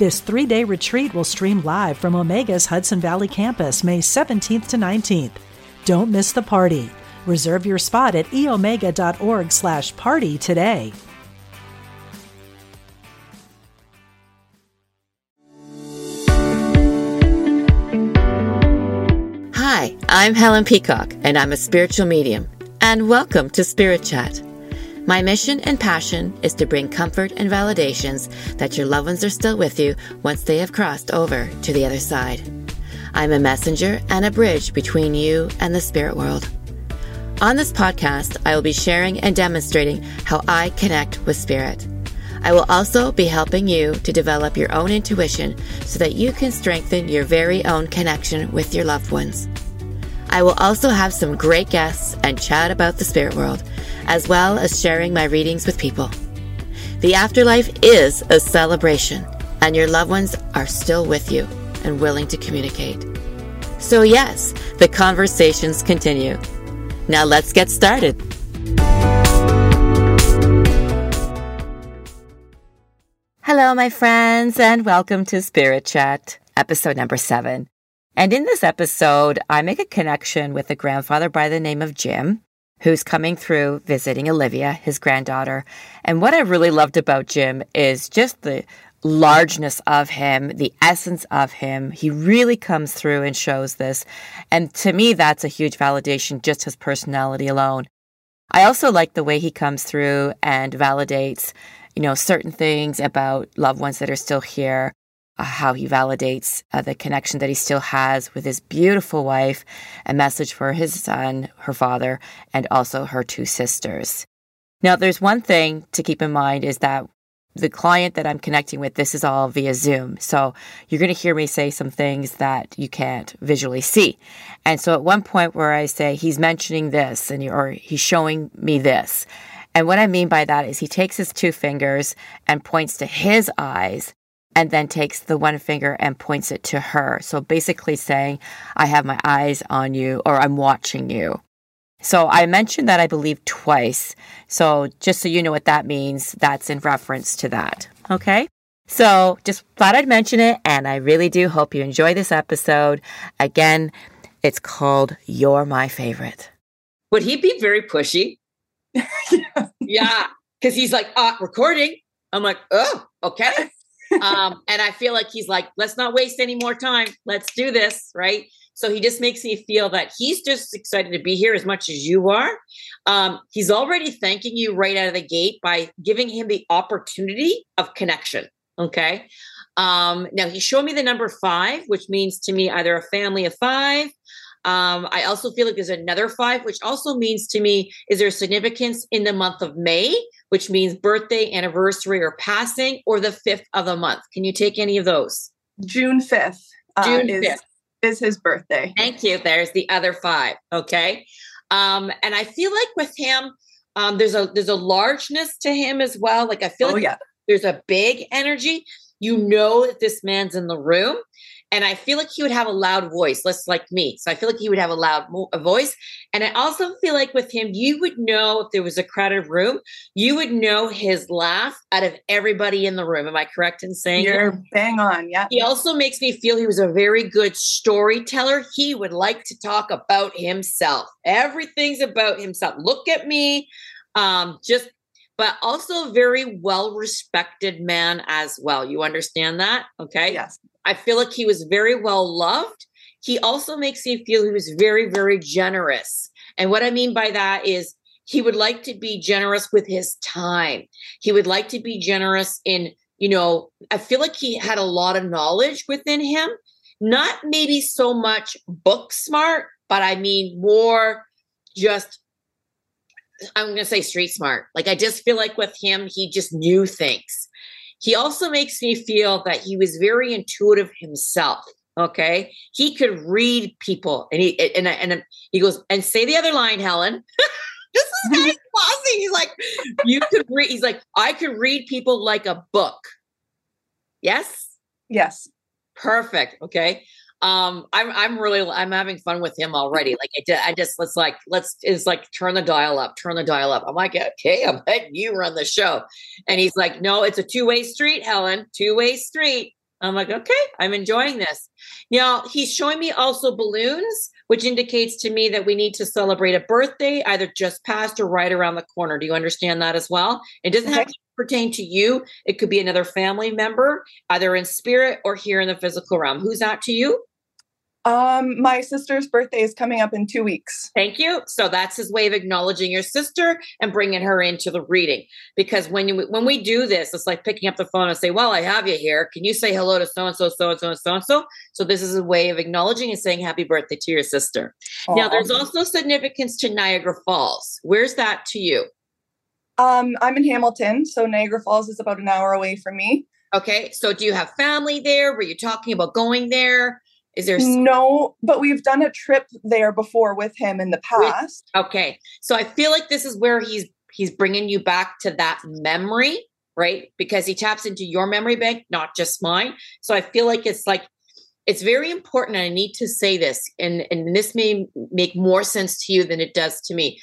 This three day retreat will stream live from Omega's Hudson Valley campus May 17th to 19th. Don't miss the party. Reserve your spot at eomega.org slash party today. Hi, I'm Helen Peacock, and I'm a spiritual medium. And welcome to Spirit Chat. My mission and passion is to bring comfort and validations that your loved ones are still with you once they have crossed over to the other side. I'm a messenger and a bridge between you and the spirit world. On this podcast, I will be sharing and demonstrating how I connect with spirit. I will also be helping you to develop your own intuition so that you can strengthen your very own connection with your loved ones. I will also have some great guests and chat about the spirit world as well as sharing my readings with people. The afterlife is a celebration, and your loved ones are still with you and willing to communicate. So, yes, the conversations continue. Now, let's get started. Hello, my friends, and welcome to Spirit Chat, episode number seven. And in this episode, I make a connection with a grandfather by the name of Jim who's coming through visiting Olivia, his granddaughter. And what I really loved about Jim is just the largeness of him, the essence of him. He really comes through and shows this. And to me, that's a huge validation, just his personality alone. I also like the way he comes through and validates, you know, certain things about loved ones that are still here uh, how he validates uh, the connection that he still has with his beautiful wife, a message for his son, her father, and also her two sisters. Now, there's one thing to keep in mind is that the client that I'm connecting with, this is all via Zoom. So you're going to hear me say some things that you can't visually see. And so at one point where I say, he's mentioning this and or he's showing me this. And what I mean by that is he takes his two fingers and points to his eyes and then takes the one finger and points it to her. So basically saying, I have my eyes on you or I'm watching you. So I mentioned that I believe twice. So just so you know what that means, that's in reference to that. Okay. So just thought I'd mention it. And I really do hope you enjoy this episode. Again, it's called You're My Favorite. Would he be very pushy? yeah. Cause he's like, uh, recording. I'm like, oh, okay um, and I feel like he's like, let's not waste any more time. Let's do this, right? So he just makes me feel that he's just excited to be here as much as you are. Um, he's already thanking you right out of the gate by giving him the opportunity of connection. Okay. Um, now he showed me the number five, which means to me either a family of five. Um, I also feel like there's another five, which also means to me, is there significance in the month of May, which means birthday, anniversary, or passing, or the fifth of the month. Can you take any of those? June 5th. Uh, June is, 5th. Is his birthday. Thank you. There's the other five. Okay. Um, and I feel like with him, um, there's a there's a largeness to him as well. Like I feel oh, like yeah. there's a big energy. You know that this man's in the room and I feel like he would have a loud voice, less like me. So I feel like he would have a loud mo- a voice. And I also feel like with him, you would know if there was a crowded room, you would know his laugh out of everybody in the room. Am I correct in saying you're that? bang on? Yeah. He also makes me feel he was a very good storyteller. He would like to talk about himself. Everything's about himself. Look at me. Um, just but also a very well respected man as well. You understand that? Okay. Yes. I feel like he was very well loved. He also makes me feel he was very, very generous. And what I mean by that is he would like to be generous with his time. He would like to be generous in, you know, I feel like he had a lot of knowledge within him, not maybe so much book smart, but I mean more just I'm going to say street smart. Like I just feel like with him, he just knew things He also makes me feel that he was very intuitive himself. Okay. He could read people and he, and, and he goes, and say the other line, Helen. this is guy's bossy. He's like, you could read, he's like, I could read people like a book. Yes. Yes. Perfect. Okay um i'm i'm really i'm having fun with him already. Like i just, I just let's like let's it's like turn the dial up turn the dial up. I'm like okay i'm letting you run the show. And he's like no it's a two-way street helen two-way street. I'm like okay i'm enjoying this. Now he's showing me also balloons which indicates to me that we need to celebrate a birthday either just past or right around the corner. Do you understand that as well? It doesn't have to pertain to you. It could be another family member either in spirit or here in the physical realm. Who's that to you um, my sister's birthday is coming up in two weeks. Thank you. So that's his way of acknowledging your sister and bringing her into the reading. Because when you when we do this, it's like picking up the phone and say, "Well, I have you here. Can you say hello to so and so, so and so, and so and so?" So this is a way of acknowledging and saying happy birthday to your sister. Aww. Now, there's also significance to Niagara Falls. Where's that to you? Um, I'm in Hamilton, so Niagara Falls is about an hour away from me. Okay, so do you have family there? Were you talking about going there? Is there no, but we've done a trip there before with him in the past. Okay. So I feel like this is where he's he's bringing you back to that memory, right? Because he taps into your memory bank, not just mine. So I feel like it's like it's very important and I need to say this and and this may make more sense to you than it does to me.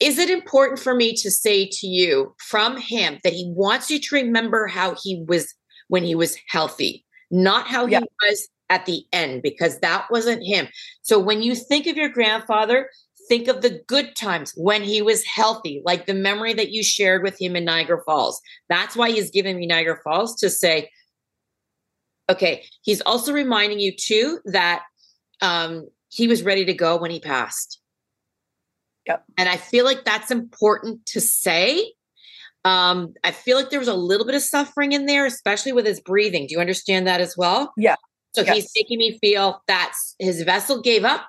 Is it important for me to say to you from him that he wants you to remember how he was when he was healthy, not how yeah. he was at the end because that wasn't him. So when you think of your grandfather, think of the good times when he was healthy, like the memory that you shared with him in Niagara Falls. That's why he's giving me Niagara Falls to say, okay, he's also reminding you too that um, he was ready to go when he passed. Yep. And I feel like that's important to say. Um, I feel like there was a little bit of suffering in there, especially with his breathing. Do you understand that as well? Yeah. So yes. he's making me feel that his vessel gave up.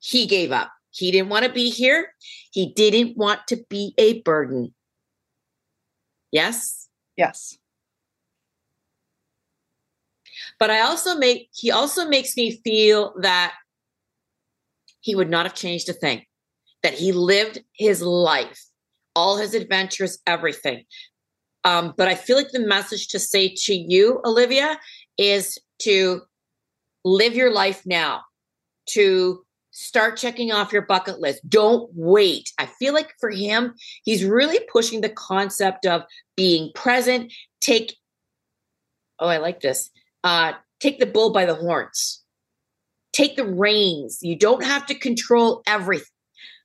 He gave up. He didn't want to be here. He didn't want to be a burden. Yes? Yes. But I also make he also makes me feel that he would not have changed a thing. That he lived his life, all his adventures, everything. Um, but I feel like the message to say to you, Olivia, is to live your life now, to start checking off your bucket list. Don't wait. I feel like for him, he's really pushing the concept of being present. Take, oh, I like this. Uh, take the bull by the horns. Take the reins. You don't have to control everything.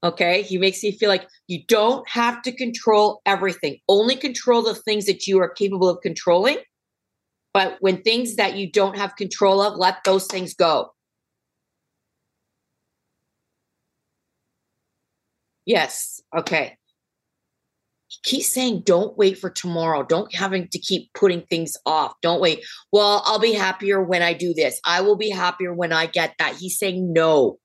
Okay. He makes me feel like you don't have to control everything. Only control the things that you are capable of controlling but when things that you don't have control of, let those things go. Yes. Okay. Keep saying, don't wait for tomorrow. Don't having to keep putting things off. Don't wait. Well, I'll be happier when I do this. I will be happier when I get that. He's saying no.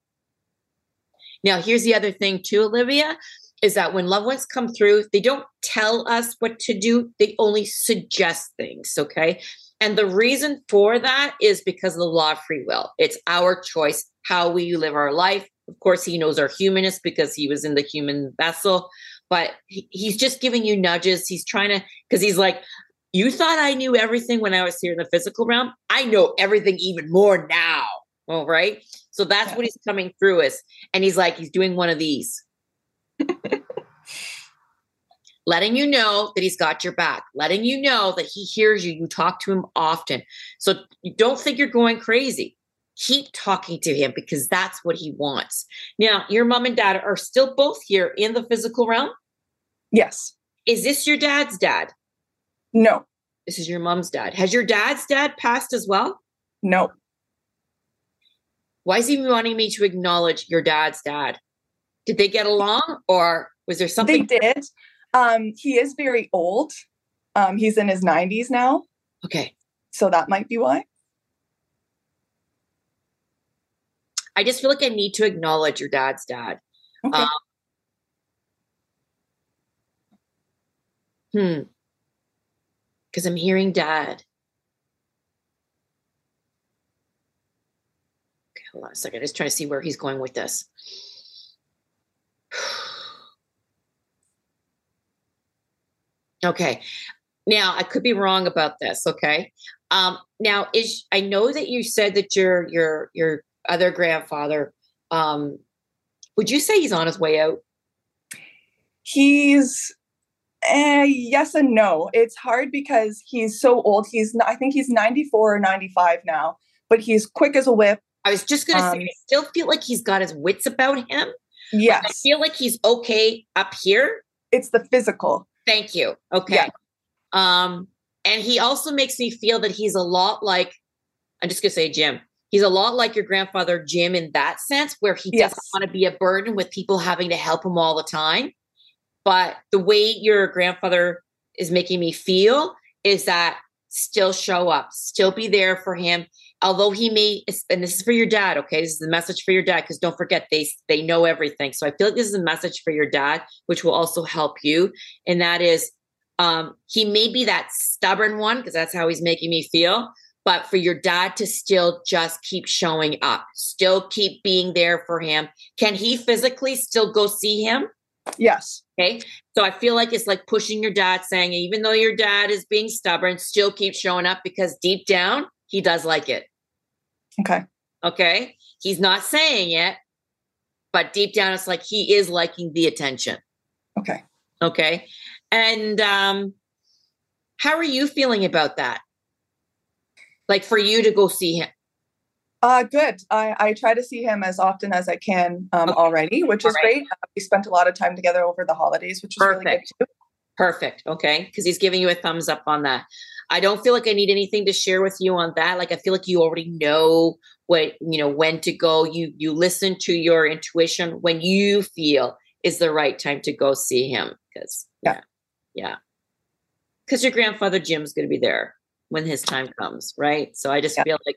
Now, here's the other thing, too, Olivia, is that when loved ones come through, they don't tell us what to do, they only suggest things. Okay. And the reason for that is because of the law of free will. It's our choice how we live our life. Of course, he knows our humanness because he was in the human vessel, but he's just giving you nudges. He's trying to, because he's like, you thought I knew everything when I was here in the physical realm. I know everything even more now. All right. So that's yeah. what he's coming through as. And he's like, he's doing one of these. letting you know that he's got your back, letting you know that he hears you. You talk to him often. So you don't think you're going crazy. Keep talking to him because that's what he wants. Now, your mom and dad are still both here in the physical realm? Yes. Is this your dad's dad? No. This is your mom's dad. Has your dad's dad passed as well? No. Why is he wanting me to acknowledge your dad's dad? Did they get along or was there something? They did. Um, he is very old. Um, he's in his 90s now. Okay. So that might be why. I just feel like I need to acknowledge your dad's dad. Okay. Um, hmm. Because I'm hearing dad. Okay, hold on a second. I Just trying to see where he's going with this. okay. Now I could be wrong about this. Okay. Um, now is I know that you said that your your your other grandfather um would you say he's on his way out? He's uh, yes and no. It's hard because he's so old. He's I think he's 94 or 95 now, but he's quick as a whip. I was just going to um, say, I still feel like he's got his wits about him. Yes. I feel like he's okay up here. It's the physical. Thank you. Okay. Yeah. Um, and he also makes me feel that he's a lot like, I'm just going to say Jim. He's a lot like your grandfather Jim in that sense, where he yes. doesn't want to be a burden with people having to help him all the time. But the way your grandfather is making me feel is that still show up, still be there for him. Although he may, and this is for your dad, okay? This is the message for your dad because don't forget they they know everything. So I feel like this is a message for your dad, which will also help you. And that is, um, he may be that stubborn one because that's how he's making me feel. But for your dad to still just keep showing up, still keep being there for him. Can he physically still go see him? Yes. Okay. So I feel like it's like pushing your dad saying, even though your dad is being stubborn, still keep showing up because deep down, he does like it. Okay. Okay. He's not saying it, but deep down, it's like he is liking the attention. Okay. Okay. And um, how are you feeling about that? Like for you to go see him? Uh, good. I, I try to see him as often as I can um, okay. already, which is right. great. Uh, we spent a lot of time together over the holidays, which is Perfect. really good too. Perfect. Okay. Because he's giving you a thumbs up on that. I don't feel like I need anything to share with you on that. Like I feel like you already know what, you know, when to go. You you listen to your intuition when you feel is the right time to go see him. Because yeah. Yeah. Because your grandfather Jim's gonna be there when his time comes, right? So I just yeah. feel like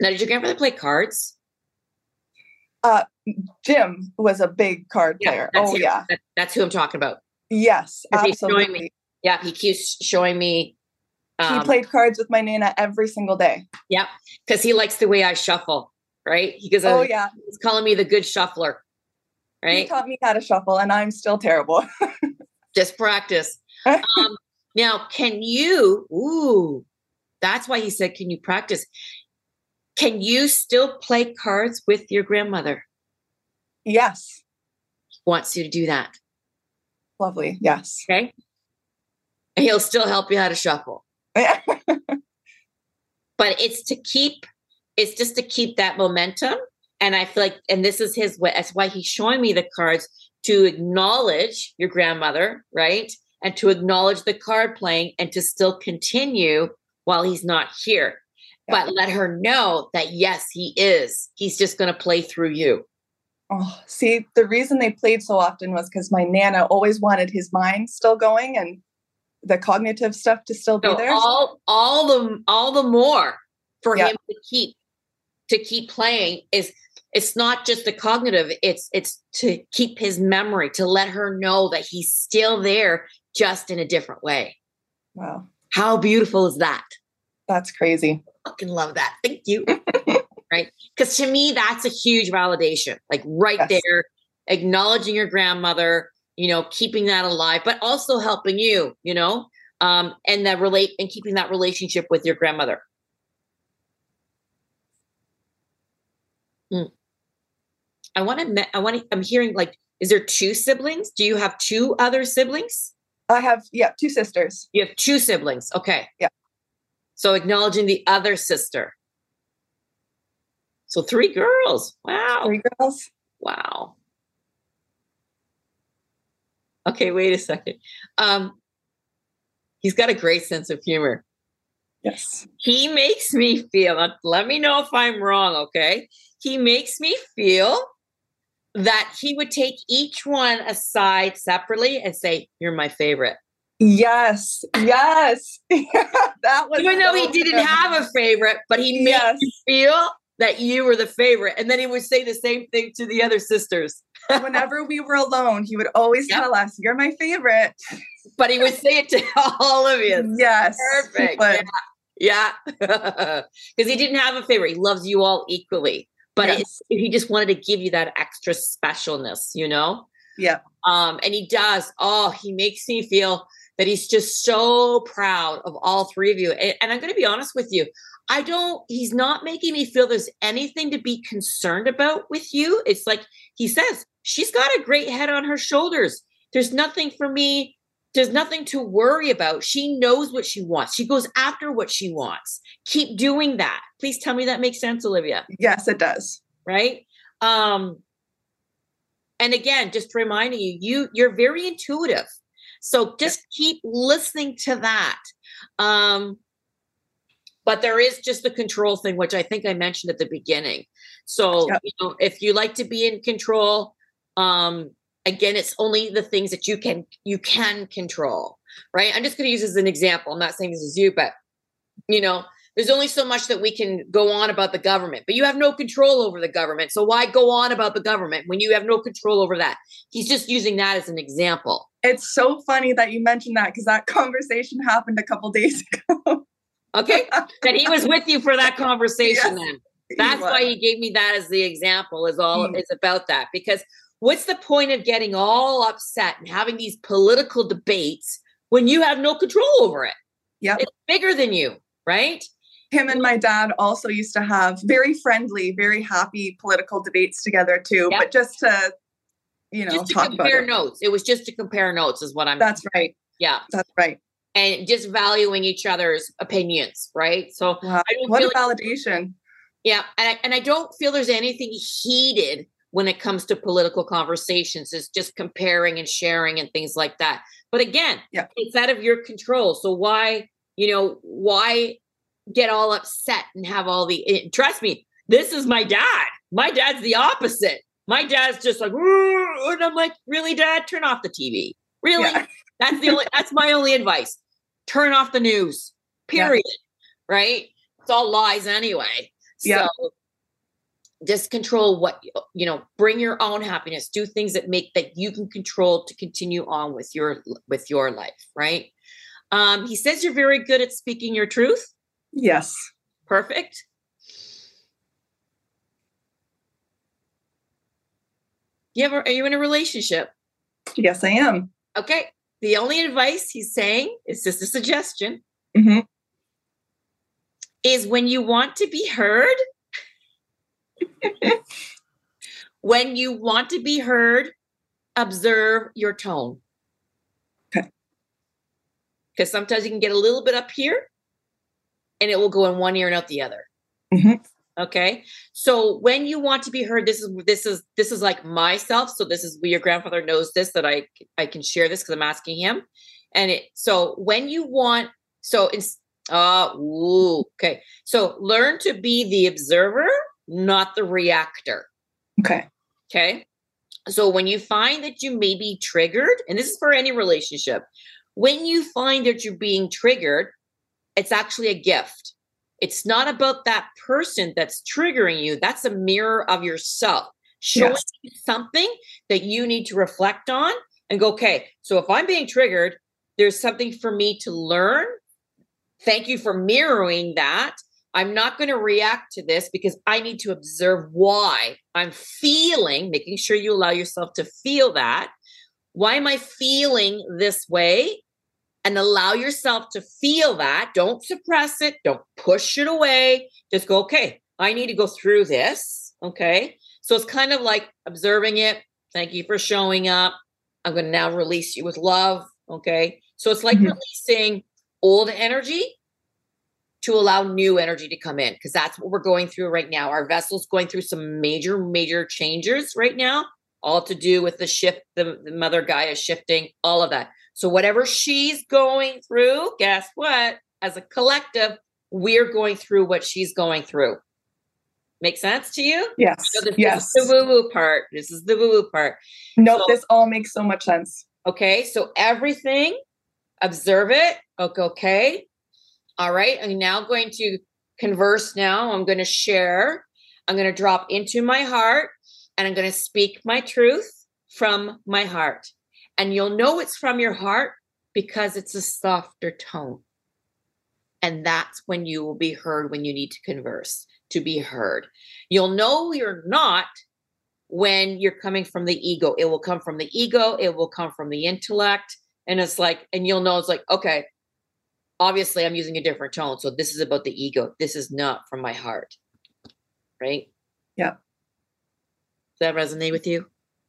now, did your grandfather play cards? Uh, Jim was a big card yeah, player. Oh, him. yeah. That, that's who I'm talking about. Yes, absolutely. Me, yeah, he keeps showing me. Um, he played cards with my Nana every single day. Yeah, because he likes the way I shuffle, right? He goes, Oh, yeah. He's calling me the good shuffler, right? He taught me how to shuffle, and I'm still terrible. Just practice. um, now, can you? Ooh, that's why he said, "Can you practice?" Can you still play cards with your grandmother? Yes. wants you to do that. Lovely. Yes. Okay. And he'll still help you how to shuffle. but it's to keep, it's just to keep that momentum. And I feel like, and this is his way, that's why he's showing me the cards to acknowledge your grandmother, right? And to acknowledge the card playing and to still continue while he's not here but let her know that yes, he is. He's just going to play through you. Oh, see, the reason they played so often was because my nana always wanted his mind still going and the cognitive stuff to still be so there. All, all the, all the more for yeah. him to keep, to keep playing is it's not just the cognitive it's it's to keep his memory to let her know that he's still there just in a different way wow how beautiful is that that's crazy I fucking love that. Thank you. right. Because to me, that's a huge validation. Like right yes. there, acknowledging your grandmother, you know, keeping that alive, but also helping you, you know, um, and that relate and keeping that relationship with your grandmother. Mm. I want to, I want to, I'm hearing like, is there two siblings? Do you have two other siblings? I have, yeah, two sisters. You have two siblings. Okay. Yeah. So acknowledging the other sister. So three girls. Wow. Three girls. Wow. Okay, wait a second. Um, he's got a great sense of humor. Yes. He makes me feel, let me know if I'm wrong, okay? He makes me feel that he would take each one aside separately and say, You're my favorite. Yes, yes. that was even though so he didn't good. have a favorite, but he made yes. you feel that you were the favorite. And then he would say the same thing to the other sisters. Whenever we were alone, he would always yep. tell us, You're my favorite. but he would say it to all of you. Yes. Perfect. Yeah. Because yeah. he didn't have a favorite. He loves you all equally. But yes. it, he just wanted to give you that extra specialness, you know? Yeah. Um, and he does. Oh, he makes me feel that he's just so proud of all three of you. And, and I'm going to be honest with you. I don't, he's not making me feel there's anything to be concerned about with you. It's like he says, she's got a great head on her shoulders. There's nothing for me there's nothing to worry about. She knows what she wants. She goes after what she wants. Keep doing that. Please tell me that makes sense, Olivia. Yes, it does. Right? Um and again, just reminding you, you you're very intuitive. So just keep listening to that. Um but there is just the control thing which I think I mentioned at the beginning. So, yep. you know, if you like to be in control, um again it's only the things that you can you can control right? I'm just going to use as an example. I'm not saying this is you but you know there's only so much that we can go on about the government but you have no control over the government. So why go on about the government when you have no control over that? He's just using that as an example. It's so funny that you mentioned that because that conversation happened a couple days ago okay that he was with you for that conversation yes, then that's why he gave me that as the example is all mm. is about that because What's the point of getting all upset and having these political debates when you have no control over it? Yeah. It's bigger than you, right? Him and my dad also used to have very friendly, very happy political debates together too. Yep. But just to, you know, just to compare notes. It was just to compare notes, is what I'm. That's right. Yeah, that's right. And just valuing each other's opinions, right? So, wow. what a like, validation. Yeah, and I, and I don't feel there's anything heated when it comes to political conversations is just comparing and sharing and things like that. But again, yeah. it's out of your control. So why, you know, why get all upset and have all the it, trust me, this is my dad. My dad's the opposite. My dad's just like, and I'm like, really, dad, turn off the TV. Really? Yeah. That's the only that's my only advice. Turn off the news. Period. Yeah. Right? It's all lies anyway. Yeah. So just control what you know bring your own happiness do things that make that you can control to continue on with your with your life right um he says you're very good at speaking your truth yes perfect you ever are you in a relationship yes i am okay the only advice he's saying is just a suggestion mm-hmm. is when you want to be heard when you want to be heard, observe your tone. Okay. Because sometimes you can get a little bit up here and it will go in one ear and out the other. Mm-hmm. Okay. So when you want to be heard, this is this is this is like myself. So this is your grandfather knows this that I I can share this because I'm asking him. And it so when you want so it's uh ooh, okay. So learn to be the observer not the reactor. Okay. Okay. So when you find that you may be triggered, and this is for any relationship, when you find that you're being triggered, it's actually a gift. It's not about that person that's triggering you. That's a mirror of yourself, showing yes. you something that you need to reflect on and go, okay, so if I'm being triggered, there's something for me to learn. Thank you for mirroring that. I'm not going to react to this because I need to observe why I'm feeling, making sure you allow yourself to feel that. Why am I feeling this way? And allow yourself to feel that. Don't suppress it. Don't push it away. Just go, okay, I need to go through this. Okay. So it's kind of like observing it. Thank you for showing up. I'm going to now release you with love. Okay. So it's like mm-hmm. releasing old energy to allow new energy to come in because that's what we're going through right now. Our vessel's going through some major, major changes right now, all to do with the shift, the, the mother Gaia shifting, all of that. So, whatever she's going through, guess what? As a collective, we're going through what she's going through. Make sense to you? Yes. So this, yes. This is the woo woo part. This is the woo woo part. No, so, this all makes so much sense. Okay. So, everything, observe it. Okay. Okay all right. I'm now going to converse now. I'm going to share. I'm going to drop into my heart and I'm going to speak my truth from my heart. And you'll know it's from your heart Because it's a softer tone. And that's when you will be heard when you need to converse, to be heard. You'll know you're not when you're coming from the ego. It will come from the ego, it will come from the intellect. And it's like, and you'll know it's like, okay, obviously I'm using a different tone. So this is about the ego. This is not from my heart. Right? Yeah. Does that resonate with you?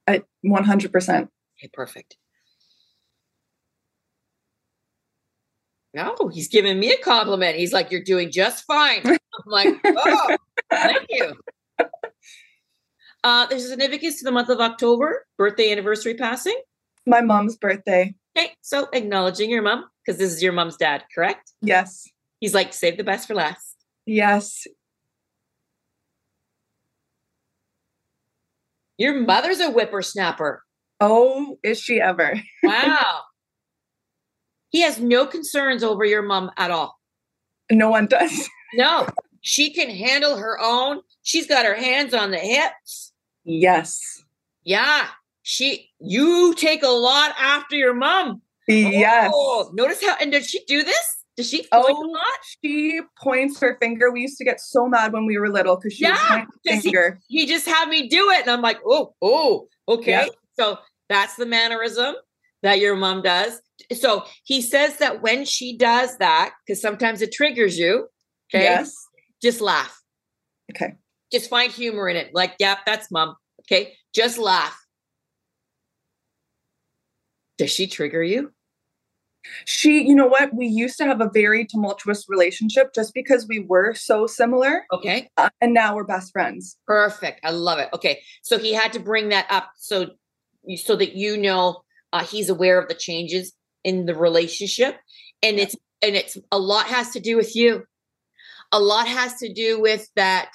I 100%. Okay, perfect. No, he's giving me a compliment. He's like, You're doing just fine. I'm like, Oh, thank you. Uh, there's a significance to the month of October, birthday, anniversary, passing. My mom's birthday. Okay, so acknowledging your mom because this is your mom's dad, correct? Yes. He's like, save the best for last. Yes. Your mother's a whippersnapper. Oh, is she ever? Wow. He has no concerns over your mom at all. No one does. No, she can handle her own. She's got her hands on the hips. Yes. Yeah. She you take a lot after your mom. Yes. Oh, notice how and does she do this? Does she oh, a lot? She points her finger. We used to get so mad when we were little because she yeah, finger. He, he, just had me do it. And I'm like, oh, oh, okay. Yeah. So that's the mannerism that your mom does. So he says that when she does that, because sometimes it triggers you, okay, yes. just laugh. Okay. Just find humor in it. Like, yeah, that's mom. Okay. Just laugh. Does she trigger you? She, you know what? We used to have a very tumultuous relationship just because we were so similar. Okay. Uh, and now we're best friends. Perfect. I love it. Okay. So he had to bring that up so so that you know uh, he's aware of the changes in the relationship and it's and it's a lot has to do with you. A lot has to do with that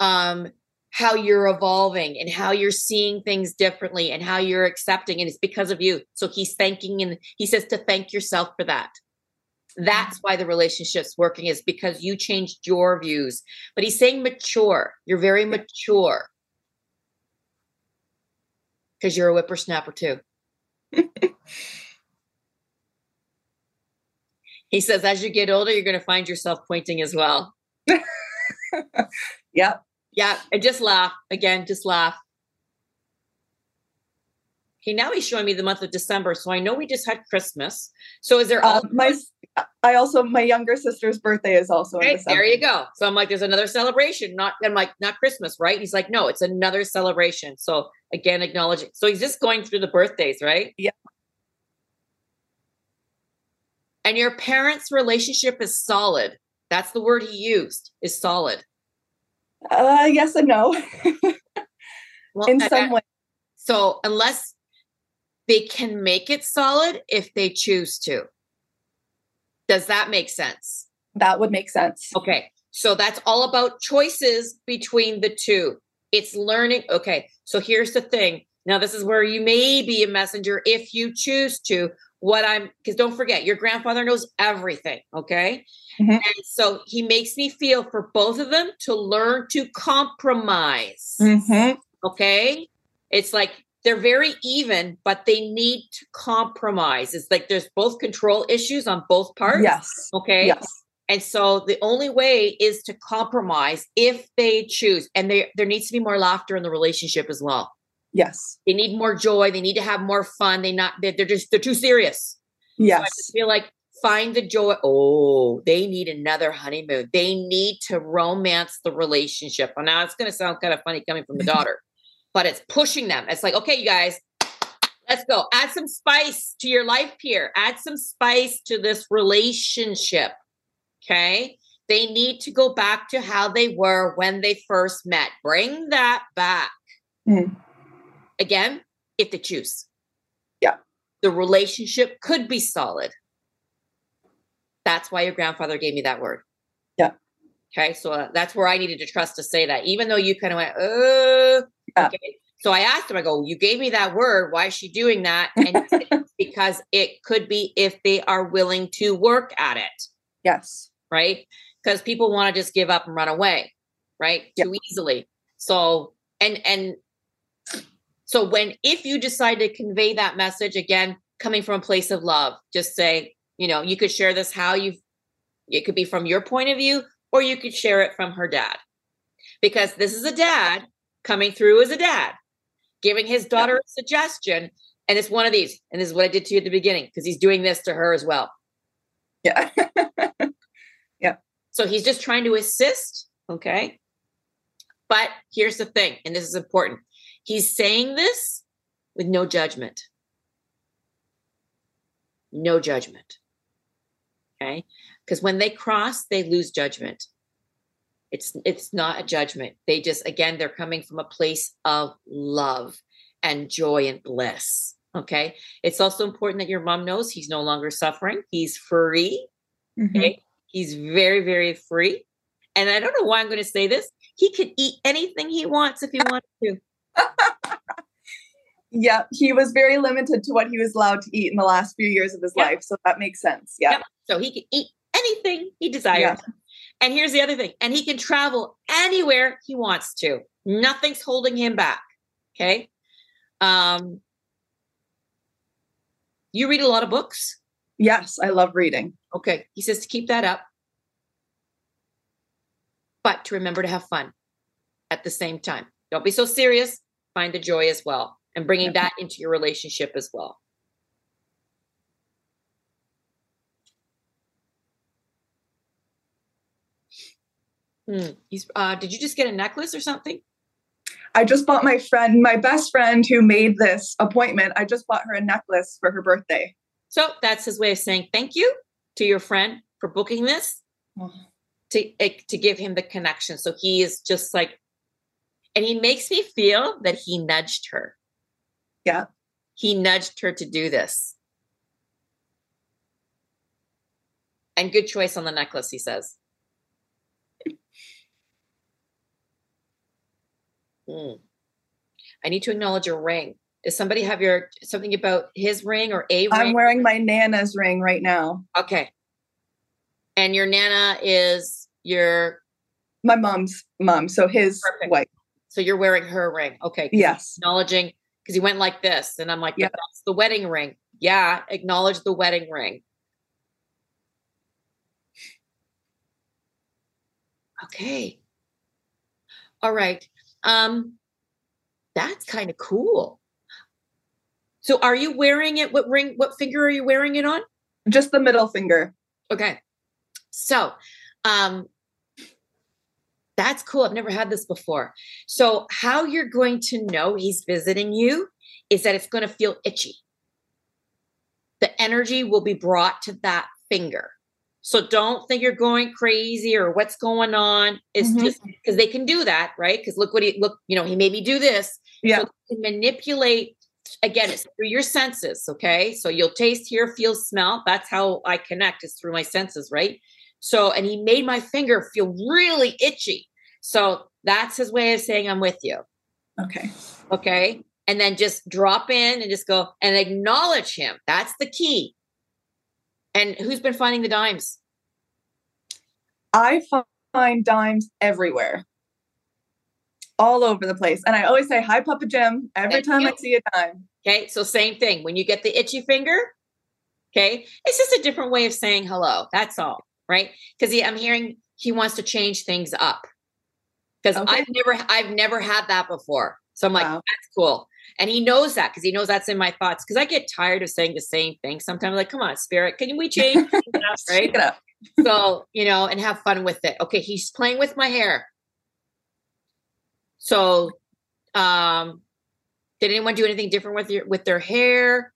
um how you're evolving and how you're seeing things differently and how you're accepting and it's because of you. So he's thanking and he says to thank yourself for that. That's why the relationship's working is because you changed your views. But he's saying mature. You're very mature. Because you're a whippersnapper too he says as you get older you're going to find yourself pointing as well yep yeah, and just laugh again. Just laugh. Okay, now he's showing me the month of December, so I know we just had Christmas. So is there? Uh, my, I also my younger sister's birthday is also. There you go. So I'm like, there's another celebration. Not I'm like, not Christmas, right? He's like, no, it's another celebration. So again, acknowledging. So he's just going through the birthdays, right? Yeah. And your parents' relationship is solid. That's the word he used. Is solid. Uh, yes and no. well, in some way. So unless they can make it solid if they choose to. Does that make sense? That would make sense. Okay. So that's all about choices between the two. It's learning. Okay. So here's the thing. Now, this is where you may be a messenger if you choose to, what I'm because don't forget your grandfather knows everything. Okay. Mm-hmm. And so he makes me feel for both of them to learn to compromise. Mm-hmm. Okay. It's like they're very even, but they need to compromise. It's like there's both control issues on both parts. Yes. Okay. Yes. And so the only way is to compromise if they choose. And there there needs to be more laughter in the relationship as well. Yes. They need more joy. They need to have more fun. They not they're, they're just they're too serious. Yes. So I feel like find the joy. Oh, they need another honeymoon. They need to romance the relationship. And now it's gonna sound kind of funny coming from the daughter, but it's pushing them. It's like, okay, you guys, let's go. Add some spice to your life here. Add some spice to this relationship. Okay. They need to go back to how they were when they first met. Bring that back. Mm. Again, if they choose. Yeah. The relationship could be solid. That's why your grandfather gave me that word. Yeah. Okay. So uh, that's where I needed to trust to say that, even though you kind of went, uh, okay. So I asked him, I go, you gave me that word. Why is she doing that? And because it could be if they are willing to work at it. Yes. Right. Because people want to just give up and run away, right? Too easily. So, and, and so when if you decide to convey that message again, coming from a place of love. Just say, you know, you could share this how you it could be from your point of view or you could share it from her dad. Because this is a dad coming through as a dad, giving his daughter a suggestion and it's one of these and this is what I did to you at the beginning because he's doing this to her as well. Yeah. yeah. So he's just trying to assist, okay? But here's the thing, and this is important. He's saying this with no judgment. No judgment. Okay? Because when they cross, they lose judgment. It's it's not a judgment. They just again they're coming from a place of love and joy and bliss. Okay? It's also important that your mom knows he's no longer suffering. He's free. Mm-hmm. Okay? He's very very free. And I don't know why I'm going to say this. He could eat anything he wants if he wanted to. yeah, he was very limited to what he was allowed to eat in the last few years of his yep. life. So that makes sense. Yeah. Yep. So he can eat anything he desires. Yeah. And here's the other thing, and he can travel anywhere he wants to. Nothing's holding him back. Okay. Um, you read a lot of books? Yes, I love reading. Okay. He says to keep that up but to remember to have fun at the same time. Don't be so serious. Find the joy as well and bringing that into your relationship as well. He's, uh, did you just get a necklace or something? I just bought my friend, my best friend who made this appointment. I just bought her a necklace for her birthday. So that's his way of saying thank you to your friend for booking this. Oh to eh, to give him the connection. So he is just like, and he makes me feel that he nudged her. Yeah, he nudged her to do this. And good choice on the necklace, he says. Hmm. I need to acknowledge your ring. Does somebody have your something about his ring or a ring? I'm wearing my Nana's ring right now. Okay. And your Nana is your my mom's mom, so his Perfect. wife. So you're wearing her ring. Okay. Yes. Acknowledging because he went like this. And I'm like, yeah. that's the wedding ring. Yeah, acknowledge the wedding ring. Okay. All right. Um, that's kind of cool. So are you wearing it? What ring, what finger are you wearing it on? Just the middle finger. Okay. So um that's cool. I've never had this before. So, how you're going to know he's visiting you is that it's going to feel itchy. The energy will be brought to that finger. So, don't think you're going crazy or what's going on. It's mm-hmm. just because they can do that, right? Because look what he look, you know, he made me do this. Yeah. So manipulate again, it's through your senses. Okay. So you'll taste, hear, feel, smell. That's how I connect, is through my senses, right? So, and he made my finger feel really itchy. So that's his way of saying, I'm with you. Okay. Okay. And then just drop in and just go and acknowledge him. That's the key. And who's been finding the dimes? I find dimes everywhere, all over the place. And I always say, Hi, Papa Jim, every Thank time you. I see a dime. Okay. So, same thing. When you get the itchy finger, okay, it's just a different way of saying hello. That's all right? Because I'm hearing he wants to change things up. Because okay. I've never I've never had that before. So I'm like, wow. that's cool. And he knows that because he knows that's in my thoughts. Because I get tired of saying the same thing. Sometimes like, come on, spirit, can we change? right? so, you know, and have fun with it. Okay, he's playing with my hair. So um did anyone do anything different with your with their hair?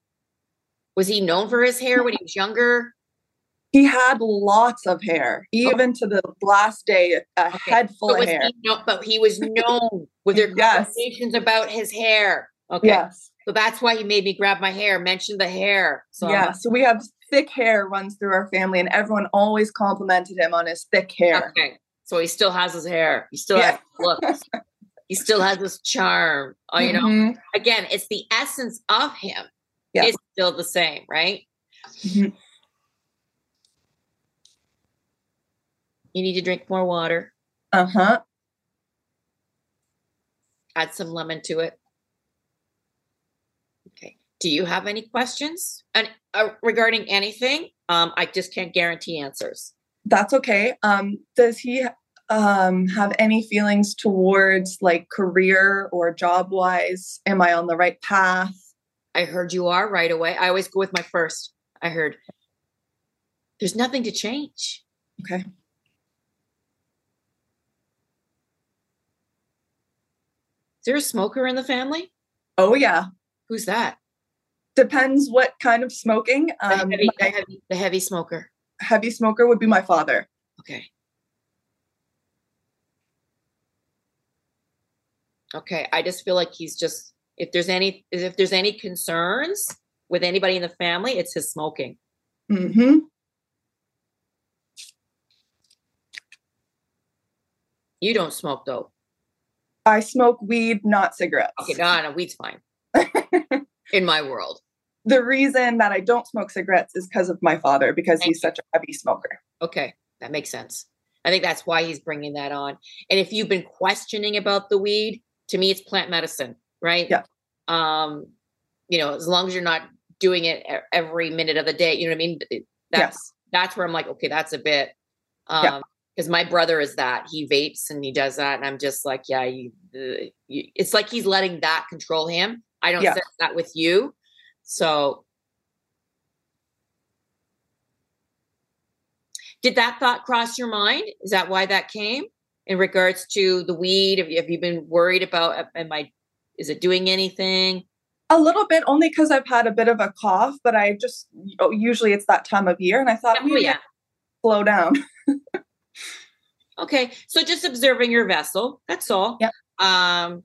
Was he known for his hair when he was younger? He had lots of hair, even oh. to the last day, a okay. head full of hair. He, no, but he was known with their yes. conversations about his hair. Okay. Yes. So that's why he made me grab my hair, mention the hair. So yeah. So we have thick hair runs through our family, and everyone always complimented him on his thick hair. Okay. So he still has his hair. He still yeah. has looks. he still has his charm. Oh, you mm-hmm. know, again, it's the essence of him. Yeah. It's still the same, right? Mm-hmm. You need to drink more water. Uh huh. Add some lemon to it. Do you have any questions and uh, regarding anything? Um, I just can't guarantee answers. That's okay. Um, does he um, have any feelings towards like career or job wise? Am I on the right path? I heard you are right away. I always go with my first. I heard there's nothing to change. Okay. Is there a smoker in the family? Oh yeah. Who's that? Depends what kind of smoking. Um, the, heavy, the, heavy, the heavy smoker. Heavy smoker would be my father. Okay. Okay. I just feel like he's just if there's any if there's any concerns with anybody in the family, it's his smoking. Mm-hmm. You don't smoke though. I smoke weed, not cigarettes. Okay, no, no, weed's fine. in my world. The reason that I don't smoke cigarettes is because of my father, because he's such a heavy smoker. Okay, that makes sense. I think that's why he's bringing that on. And if you've been questioning about the weed, to me, it's plant medicine, right? Yeah. Um, you know, as long as you're not doing it every minute of the day, you know what I mean? That's yes. that's where I'm like, okay, that's a bit. Um, yeah because my brother is that he vapes and he does that and i'm just like yeah you, uh, you, it's like he's letting that control him i don't yeah. sense that with you so did that thought cross your mind is that why that came in regards to the weed have you, have you been worried about am i is it doing anything a little bit only because i've had a bit of a cough but i just oh, usually it's that time of year and i thought oh, yeah. slow down Okay, so just observing your vessel. That's all. Yeah. Um,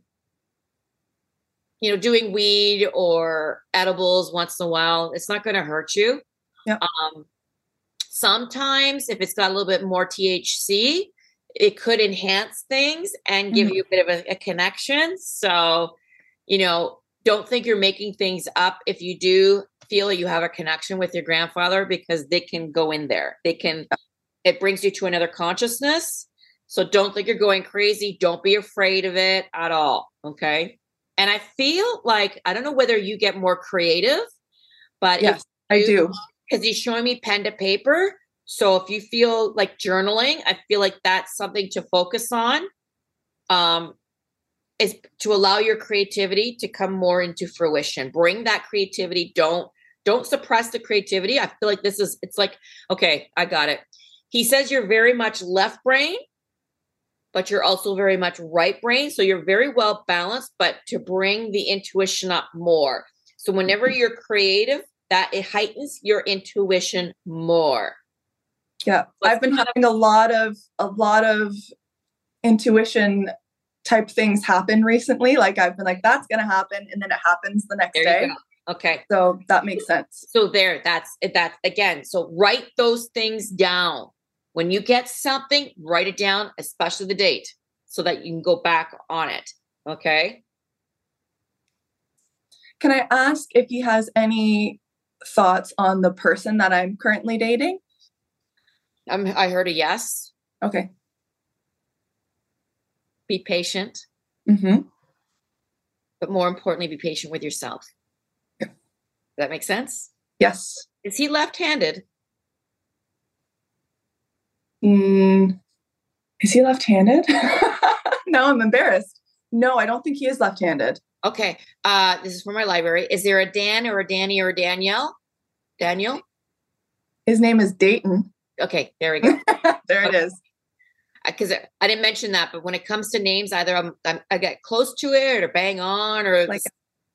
you know, doing weed or edibles once in a while, it's not going to hurt you. Yeah. Um, sometimes, if it's got a little bit more THC, it could enhance things and give mm-hmm. you a bit of a, a connection. So, you know, don't think you're making things up if you do feel you have a connection with your grandfather because they can go in there. They can it brings you to another consciousness. So don't think you're going crazy. Don't be afraid of it at all. Okay. And I feel like, I don't know whether you get more creative, but yes, I do. Because he's showing me pen to paper. So if you feel like journaling, I feel like that's something to focus on. Um, is to allow your creativity to come more into fruition. Bring that creativity. Don't don't suppress the creativity. I feel like this is it's like, okay, I got it. He says you're very much left brain, but you're also very much right brain. So you're very well balanced, but to bring the intuition up more. So whenever mm-hmm. you're creative, that it heightens your intuition more. Yeah. I've been having a lot of a lot of intuition type things happen recently. Like I've been like, that's gonna happen, and then it happens the next day. Okay. So that makes sense. So there, that's that again. So write those things down. When you get something, write it down, especially the date, so that you can go back on it. Okay. Can I ask if he has any thoughts on the person that I'm currently dating? Um, I heard a yes. Okay. Be patient. Mm-hmm. But more importantly, be patient with yourself. Yeah. Does that make sense? Yes. Is he left handed? Mm, is he left-handed? now I'm embarrassed. No, I don't think he is left-handed. Okay. Uh, this is from my library. Is there a Dan or a Danny or a Danielle? Daniel? His name is Dayton. Okay, there we go. there okay. it is. Because I, I didn't mention that, but when it comes to names, either I'm, I'm i get close to it or bang on or like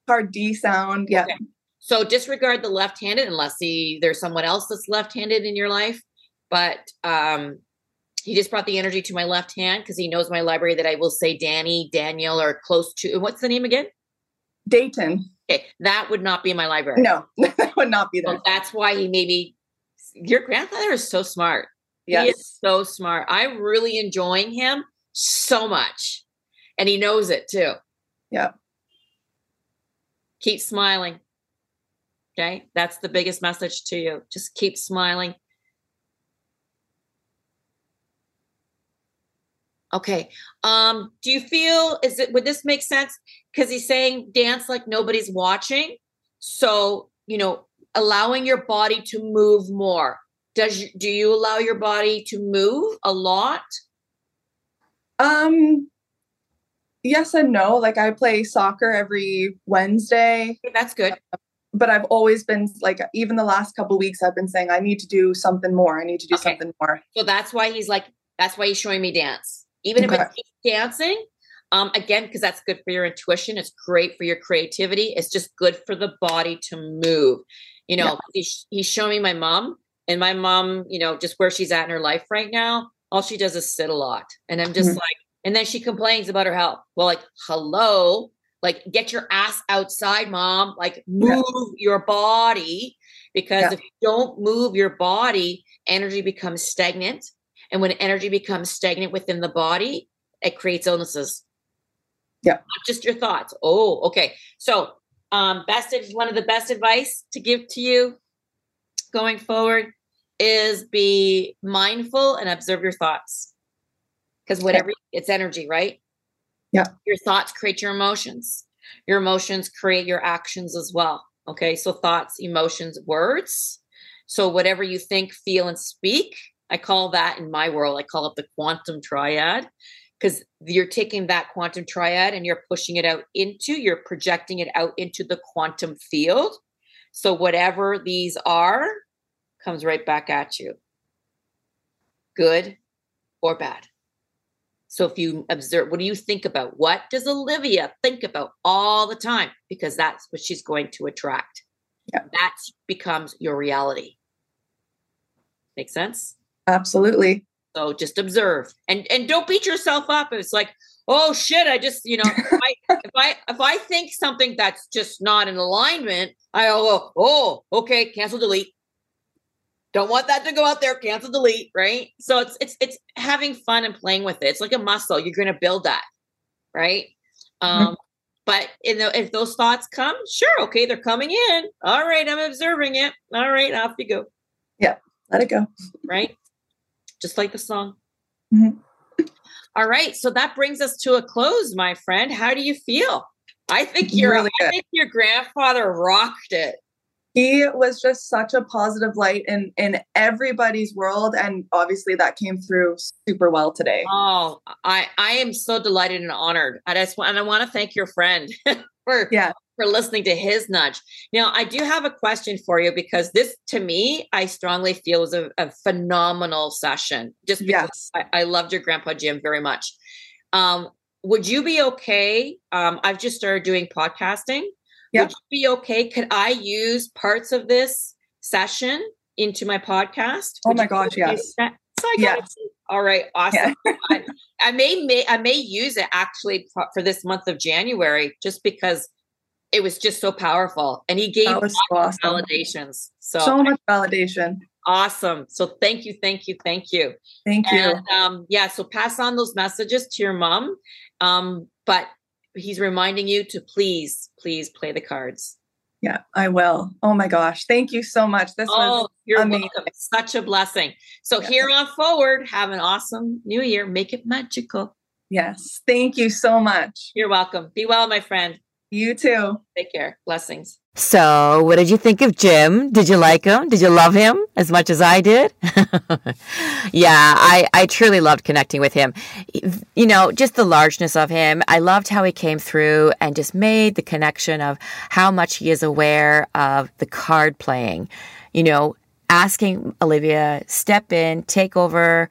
hard D sound. Yeah. Okay. So disregard the left-handed unless he, there's someone else that's left-handed in your life but um, he just brought the energy to my left hand because he knows my library that I will say Danny, Daniel, or close to. What's the name again? Dayton. Okay, that would not be in my library. No, that would not be there. So that's why he maybe. Your grandfather is so smart. Yes. He is so smart. I'm really enjoying him so much, and he knows it too. Yeah. Keep smiling. Okay, that's the biggest message to you. Just keep smiling Okay. Um, do you feel is it would this make sense? Because he's saying dance like nobody's watching. so you know allowing your body to move more does do you allow your body to move a lot um yes and no like i play soccer every wednesday that's good but i've always been like even the last couple weeks i've been saying i need to do something more i need to do okay. something more so that's why he's like that's why he's showing me dance even okay. if it's dancing um, again, because that's good for your intuition. It's great for your creativity. It's just good for the body to move. You know, yeah. he's, he's showing me my mom, and my mom, you know, just where she's at in her life right now, all she does is sit a lot. And I'm just mm-hmm. like, and then she complains about her health. Well, like, hello, like, get your ass outside, mom. Like, move yeah. your body because yeah. if you don't move your body, energy becomes stagnant. And when energy becomes stagnant within the body, it creates illnesses. Yeah. Not just your thoughts. Oh, okay. So, um, best one of the best advice to give to you going forward is be mindful and observe your thoughts. Because whatever it's energy, right? Yeah. Your thoughts create your emotions. Your emotions create your actions as well. Okay. So thoughts, emotions, words. So whatever you think, feel, and speak, I call that in my world, I call it the quantum triad because you're taking that quantum triad and you're pushing it out into, you're projecting it out into the quantum field. So whatever these are comes right back at you, good or bad. So if you observe, what do you think about? What does Olivia think about all the time? Because that's what she's going to attract. Yeah. That becomes your reality. Make sense? Absolutely. So just observe and and don't beat yourself up. It's like, oh shit, I just you know if I if I if I think something that's just not in alignment, I go, oh okay, cancel, delete. Don't want that to go out there. Cancel, delete. Right. So it's it's it's having fun and playing with it. It's like a muscle. You're going to build that, right? Mm-hmm. Um, but in the, if those thoughts come, sure, okay, they're coming in. All right, I'm observing it. All right, off you go. Yeah, let it go. Right just like the song. Mm-hmm. All right, so that brings us to a close, my friend. How do you feel? I think your really I think your grandfather rocked it. He was just such a positive light in in everybody's world, and obviously that came through super well today. Oh, I I am so delighted and honored. I just and I want to thank your friend for yeah for listening to his nudge. Now, I do have a question for you because this, to me, I strongly feel was a, a phenomenal session. Just because yes. I, I, loved your grandpa Jim very much. Um, would you be okay? Um, I've just started doing podcasting. Yep. Would you be okay? Could I use parts of this session into my podcast? Oh would oh my gosh, yes. So I got yes. All right, awesome. Yeah. I, I may, may I may use it actually for this month of January, just because it was just so powerful. And he gave awesome. validations. So, so much validation. Awesome. So thank you, thank you, thank you. Thank you. And, um, yeah, so pass on those messages to your mom. Um, but he's reminding you to please, please play the cards. Yeah, I will. Oh my gosh. Thank you so much. This oh, was you're amazing. welcome. Such a blessing. So here on forward, have an awesome new year. Make it magical. Yes. Thank you so much. You're welcome. Be well, my friend. You too. Take care. Blessings. So, what did you think of Jim? Did you like him? Did you love him as much as I did? yeah, I, I truly loved connecting with him. You know, just the largeness of him. I loved how he came through and just made the connection of how much he is aware of the card playing. You know, asking Olivia, step in, take over,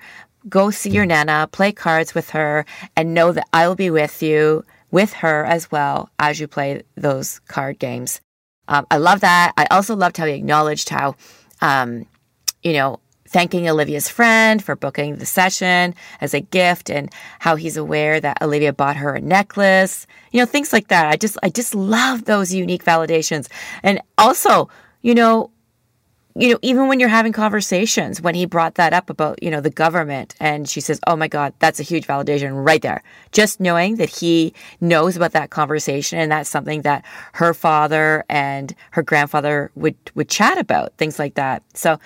go see your Nana, play cards with her, and know that I will be with you with her as well as you play those card games. Um, I love that. I also loved how he acknowledged how, um, you know, thanking Olivia's friend for booking the session as a gift and how he's aware that Olivia bought her a necklace, you know, things like that. I just, I just love those unique validations. And also, you know, you know, even when you're having conversations, when he brought that up about, you know, the government, and she says, Oh my God, that's a huge validation right there. Just knowing that he knows about that conversation and that's something that her father and her grandfather would, would chat about, things like that. So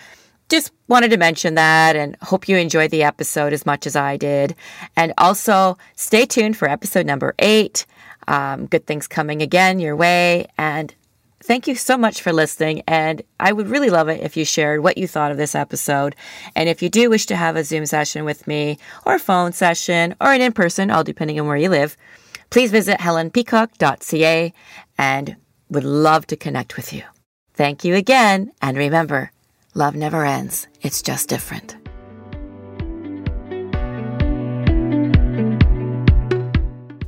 just wanted to mention that and hope you enjoyed the episode as much as I did. And also stay tuned for episode number eight. Um, good things coming again your way. And thank you so much for listening. And I would really love it if you shared what you thought of this episode. And if you do wish to have a Zoom session with me, or a phone session, or an in person, all depending on where you live, please visit helenpeacock.ca and would love to connect with you. Thank you again. And remember, love never ends, it's just different.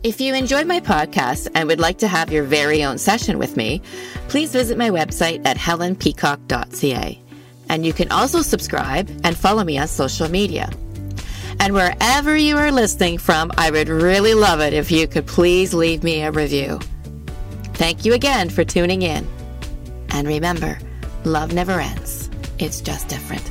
If you enjoyed my podcast and would like to have your very own session with me, please visit my website at helenpeacock.ca. And you can also subscribe and follow me on social media. And wherever you are listening from, I would really love it if you could please leave me a review. Thank you again for tuning in. And remember, love never ends, it's just different.